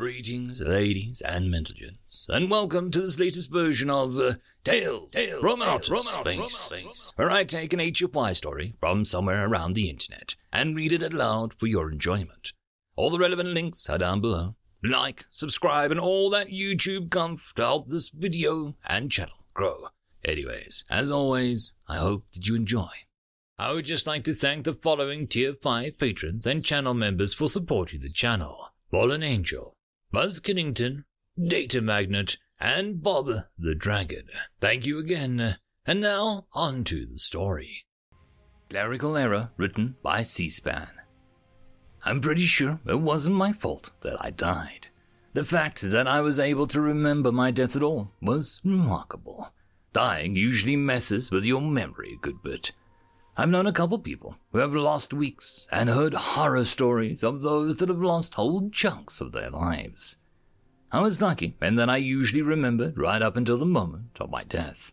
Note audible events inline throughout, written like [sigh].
Greetings, ladies and gents, and welcome to this latest version of uh, Tales, Tales from Outer Space, space, where I take an HFY story from somewhere around the internet and read it aloud for your enjoyment. All the relevant links are down below. Like, subscribe, and all that YouTube comf to help this video and channel grow. Anyways, as always, I hope that you enjoy. I would just like to thank the following Tier 5 patrons and channel members for supporting the channel. Fallen Angel, Buzz Kennington, Data Magnet, and Bob the Dragon. Thank you again. And now, on to the story. Clerical error written by Cee-SPAN. I'm pretty sure it wasn't my fault that I died. The fact that I was able to remember my death at all was remarkable. Dying usually messes with your memory a good bit. I've known a couple people who have lost weeks and heard horror stories of those that have lost whole chunks of their lives. I was lucky in that I usually remembered right up until the moment of my death.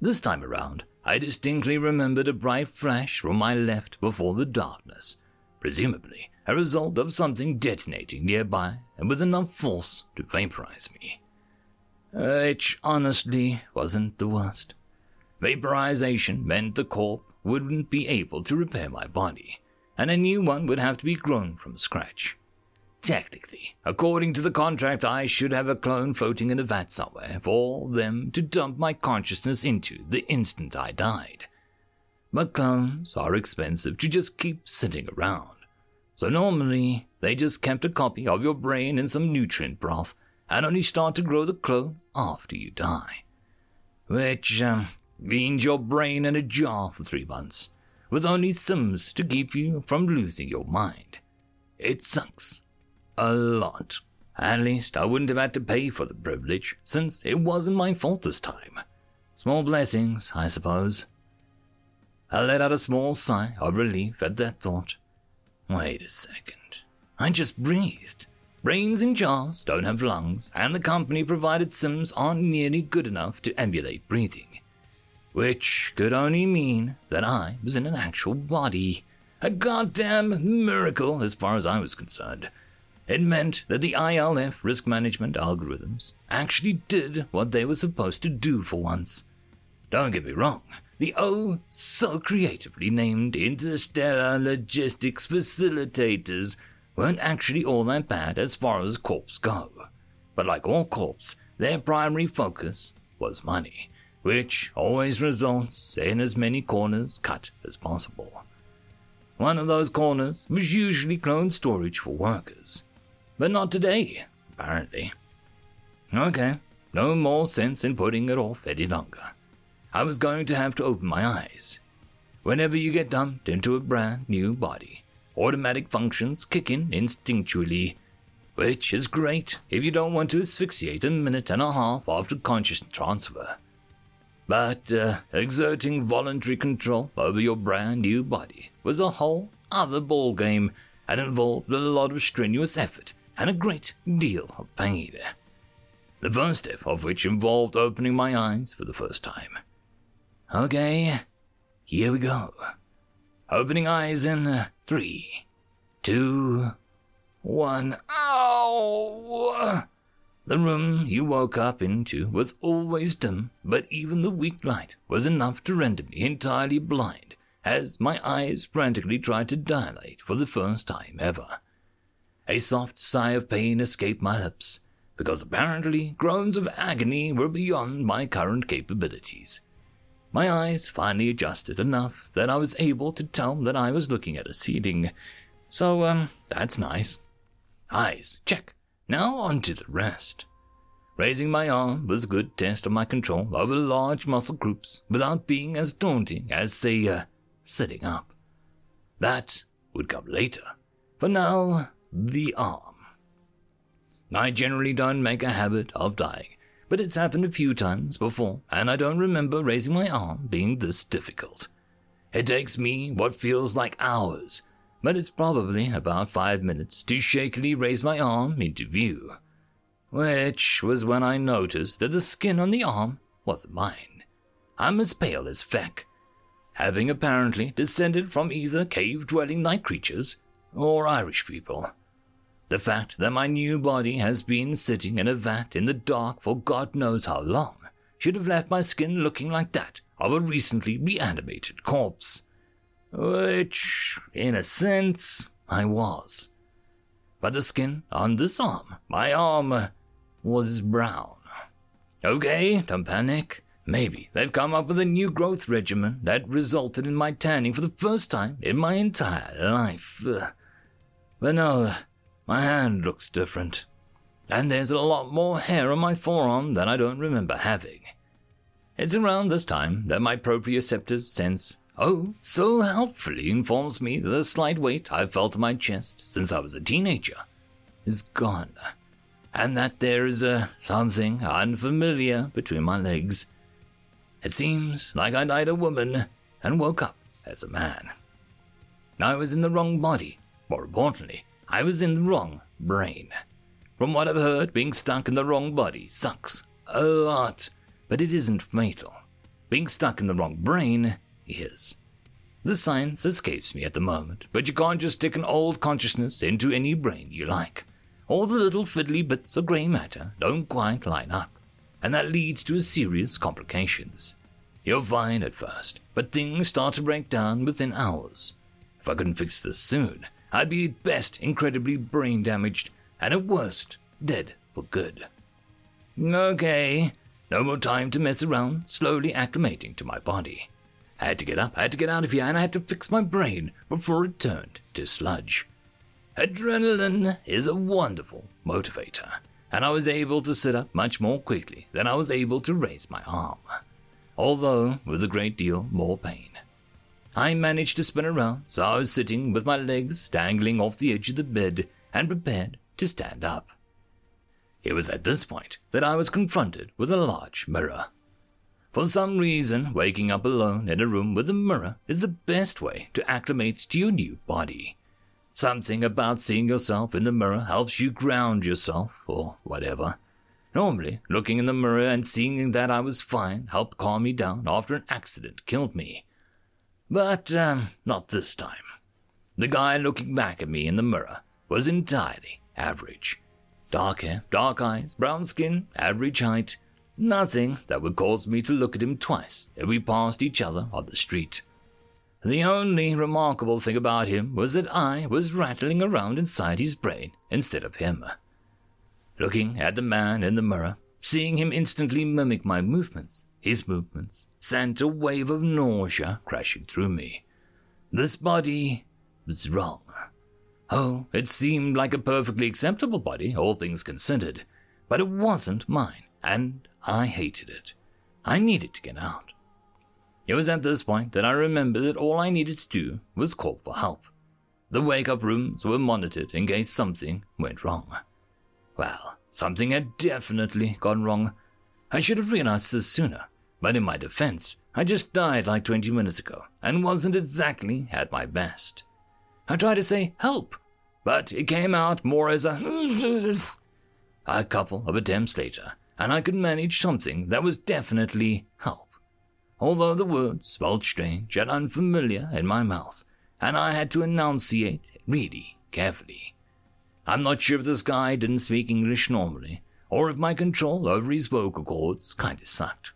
This time around, I distinctly remembered a bright flash from my left before the darkness, presumably a result of something detonating nearby and with enough force to vaporize me. Which honestly wasn't the worst. Vaporization meant the corpse wouldn't be able to repair my body, and a new one would have to be grown from scratch. Technically, according to the contract, I should have a clone floating in a vat somewhere for them to dump my consciousness into the instant I died. But clones are expensive to just keep sitting around. So normally, they just kept a copy of your brain in some nutrient broth and only start to grow the clone after you die. Which, um, means your brain in a jar for three months, with only Sims to keep you from losing your mind. It sucks. A lot. At least I wouldn't have had to pay for the privilege, since it wasn't my fault this time. Small blessings, I suppose. I let out a small sigh of relief at that thought. Wait a second. I just breathed. Brains in jars don't have lungs, and the company provided Sims aren't nearly good enough to emulate breathing which could only mean that I was in an actual body. A goddamn miracle as far as I was concerned. It meant that the ILF risk management algorithms actually did what they were supposed to do for once. Don't get me wrong, the oh so creatively named Interstellar Logistics Facilitators weren't actually all that bad as far as corps go. But like all corps, their primary focus was money which always results in as many corners cut as possible. One of those corners was usually clone storage for workers, but not today, apparently. Okay, no more sense in putting it off any longer. I was going to have to open my eyes. Whenever you get dumped into a brand new body, automatic functions kick in instinctually, which is great if you don't want to asphyxiate a minute and a half after conscious transfer. But uh, exerting voluntary control over your brand new body was a whole other ballgame and involved a lot of strenuous effort and a great deal of pain. The first step of which involved opening my eyes for the first time. Okay, here we go. Opening eyes in uh, three, two, one. Ow! The room you woke up into was always dim, but even the weak light was enough to render me entirely blind as my eyes frantically tried to dilate for the first time ever. A soft sigh of pain escaped my lips, because apparently groans of agony were beyond my current capabilities. My eyes finally adjusted enough that I was able to tell that I was looking at a ceiling. So, um, that's nice. Eyes, check. Now on to the rest. Raising my arm was a good test of my control over large muscle groups without being as daunting as, say, uh, sitting up. That would come later. For now, the arm. I generally don't make a habit of dying, but it's happened a few times before, and I don't remember raising my arm being this difficult. It takes me what feels like hours but it's probably about five minutes to shakily raise my arm into view. Which was when I noticed that the skin on the arm wasn't mine. I'm as pale as feck, having apparently descended from either cave dwelling night creatures or Irish people. The fact that my new body has been sitting in a vat in the dark for God knows how long should have left my skin looking like that of a recently reanimated corpse. Which, in a sense, I was. But the skin on this arm, my arm, was brown. Okay, don't panic. Maybe they've come up with a new growth regimen that resulted in my tanning for the first time in my entire life. But no, my hand looks different. And there's a lot more hair on my forearm than I don't remember having. It's around this time that my proprioceptive sense, oh, so helpfully informs me that the slight weight I've felt in my chest since I was a teenager is gone, and that there is a something unfamiliar between my legs. It seems like I died a woman and woke up as a man. I was in the wrong body. More importantly, I was in the wrong brain. From what I've heard, being stuck in the wrong body sucks a lot but it isn't fatal. Being stuck in the wrong brain is. The science escapes me at the moment, but you can't just stick an old consciousness into any brain you like. All the little fiddly bits of grey matter don't quite line up, and that leads to serious complications. You're fine at first, but things start to break down within hours. If I couldn't fix this soon, I'd be at best incredibly brain damaged, and at worst, dead for good. Okay, no more time to mess around, slowly acclimating to my body. I had to get up, I had to get out of here, and I had to fix my brain before it turned to sludge. Adrenaline is a wonderful motivator, and I was able to sit up much more quickly than I was able to raise my arm, although with a great deal more pain. I managed to spin around, so I was sitting with my legs dangling off the edge of the bed and prepared to stand up. It was at this point that I was confronted with a large mirror. For some reason, waking up alone in a room with a mirror is the best way to acclimate to your new body. Something about seeing yourself in the mirror helps you ground yourself, or whatever. Normally, looking in the mirror and seeing that I was fine helped calm me down after an accident killed me. But, um, not this time. The guy looking back at me in the mirror was entirely average. Dark hair, dark eyes, brown skin, average height. Nothing that would cause me to look at him twice if we passed each other on the street. The only remarkable thing about him was that I was rattling around inside his brain instead of him. Looking at the man in the mirror, seeing him instantly mimic my movements, his movements sent a wave of nausea crashing through me. This body was wrong. Oh, it seemed like a perfectly acceptable body, all things considered, but it wasn't mine, and I hated it. I needed to get out. It was at this point that I remembered that all I needed to do was call for help. The wake up rooms were monitored in case something went wrong. Well, something had definitely gone wrong. I should have realized this sooner, but in my defense, I just died like 20 minutes ago and wasn't exactly at my best. I tried to say help, but it came out more as a [laughs] a couple of attempts later, and I could manage something that was definitely help. Although the words felt strange and unfamiliar in my mouth, and I had to enunciate really carefully. I'm not sure if this guy didn't speak English normally, or if my control over his vocal cords kinda sucked.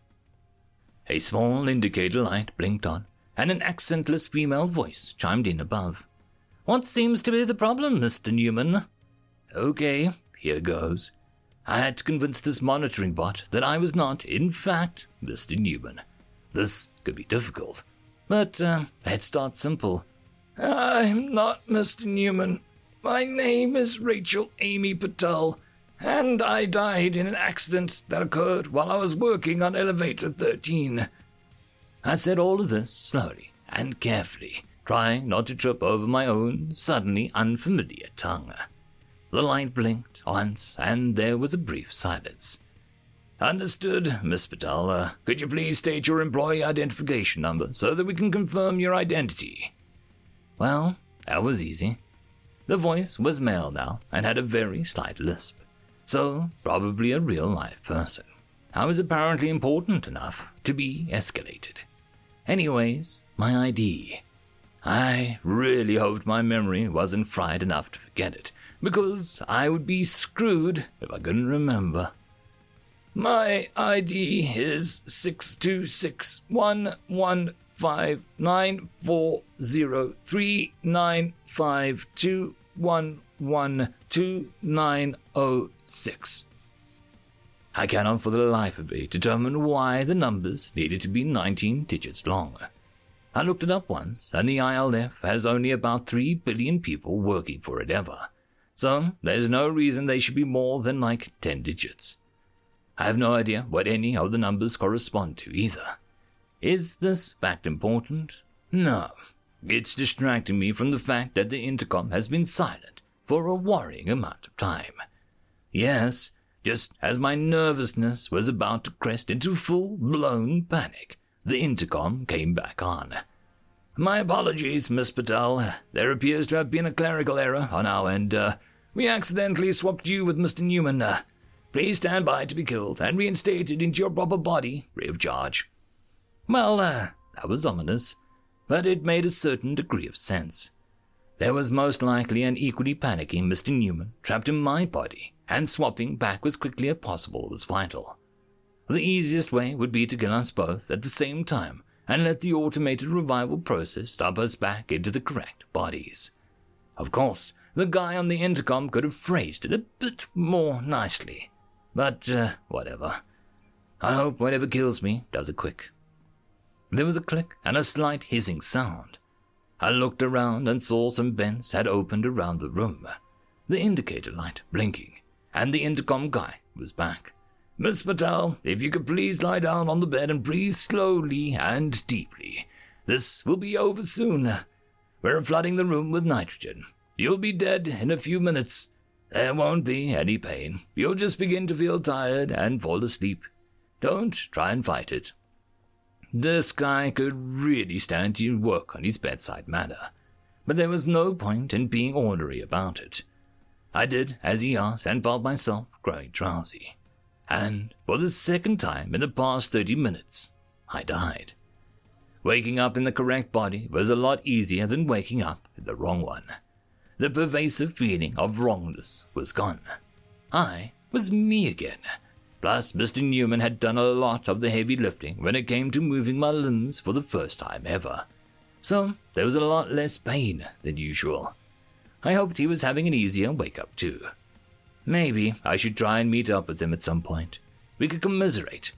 A small indicator light blinked on, and an accentless female voice chimed in above. What seems to be the problem, Mr. Newman? Okay, here goes. I had to convince this monitoring bot that I was not, in fact, Mr. Newman. This could be difficult. But uh, let's start simple. I'm not Mr. Newman. My name is Rachel Amy Patel, and I died in an accident that occurred while I was working on elevator 13. I said all of this slowly and carefully, trying not to trip over my own suddenly unfamiliar tongue. The light blinked once, and there was a brief silence. Understood, Miss Patel. could you please state your employee identification number so that we can confirm your identity? Well, that was easy. The voice was male now and had a very slight lisp, so probably a real live person. I was apparently important enough to be escalated. Anyways, my ID. I really hoped my memory wasn't fried enough to forget it, because I would be screwed if I couldn't remember. My ID is six two six one one five nine four zero three nine five two one one two nine oh six. I cannot for the life of me determine why the numbers needed to be 19 digits long. I looked it up once, and the ILF has only about 3 billion people working for it ever. So there's no reason they should be more than like 10 digits. I have no idea what any of the numbers correspond to either. Is this fact important? No. It's distracting me from the fact that the intercom has been silent for a worrying amount of time. Yes, just as my nervousness was about to crest into full blown panic, the intercom came back on. My apologies, Miss Patel. There appears to have been a clerical error on our end. Uh, we accidentally swapped you with Mr. Newman. Uh, please stand by to be killed and reinstated into your proper body, free of charge. Well, uh, that was ominous, but it made a certain degree of sense. There was most likely an equally panicking Mr. Newman trapped in my body, and swapping back as quickly as possible was vital. The easiest way would be to kill us both at the same time and let the automated revival process stop us back into the correct bodies. Of course, the guy on the intercom could have phrased it a bit more nicely. But, uh, whatever. I hope whatever kills me does it quick. There was a click and a slight hissing sound. I looked around and saw some vents had opened around the room, the indicator light blinking, and the intercom guy was back. Miss Patel, if you could please lie down on the bed and breathe slowly and deeply. This will be over soon. We're flooding the room with nitrogen. You'll be dead in a few minutes. There won't be any pain. You'll just begin to feel tired and fall asleep. Don't try and fight it. This guy could really stand to work on his bedside manner, but there was no point in being ornery about it. I did as he asked and felt myself growing drowsy and for the second time in the past 30 minutes, I died. Waking up in the correct body was a lot easier than waking up in the wrong one. The pervasive feeling of wrongness was gone. I was me again. Plus, Mr. Newman had done a lot of the heavy lifting when it came to moving my limbs for the first time ever. So, there was a lot less pain than usual. I hoped he was having an easier wake up too. Maybe I should try and meet up with him at some point. We could commiserate.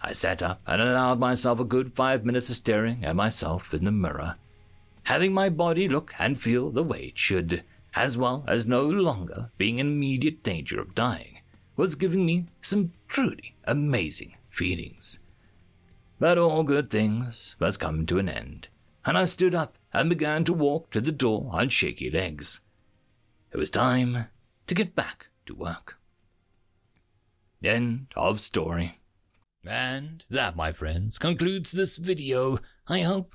I sat up and allowed myself a good five minutes of staring at myself in the mirror, having my body look and feel the way it should, as well as no longer being in immediate danger of dying, was giving me some truly amazing feelings. But all good things must come to an end, and I stood up and began to walk to the door on shaky legs. It was time to get back to work. End of story. And that, my friends, concludes this video. I hope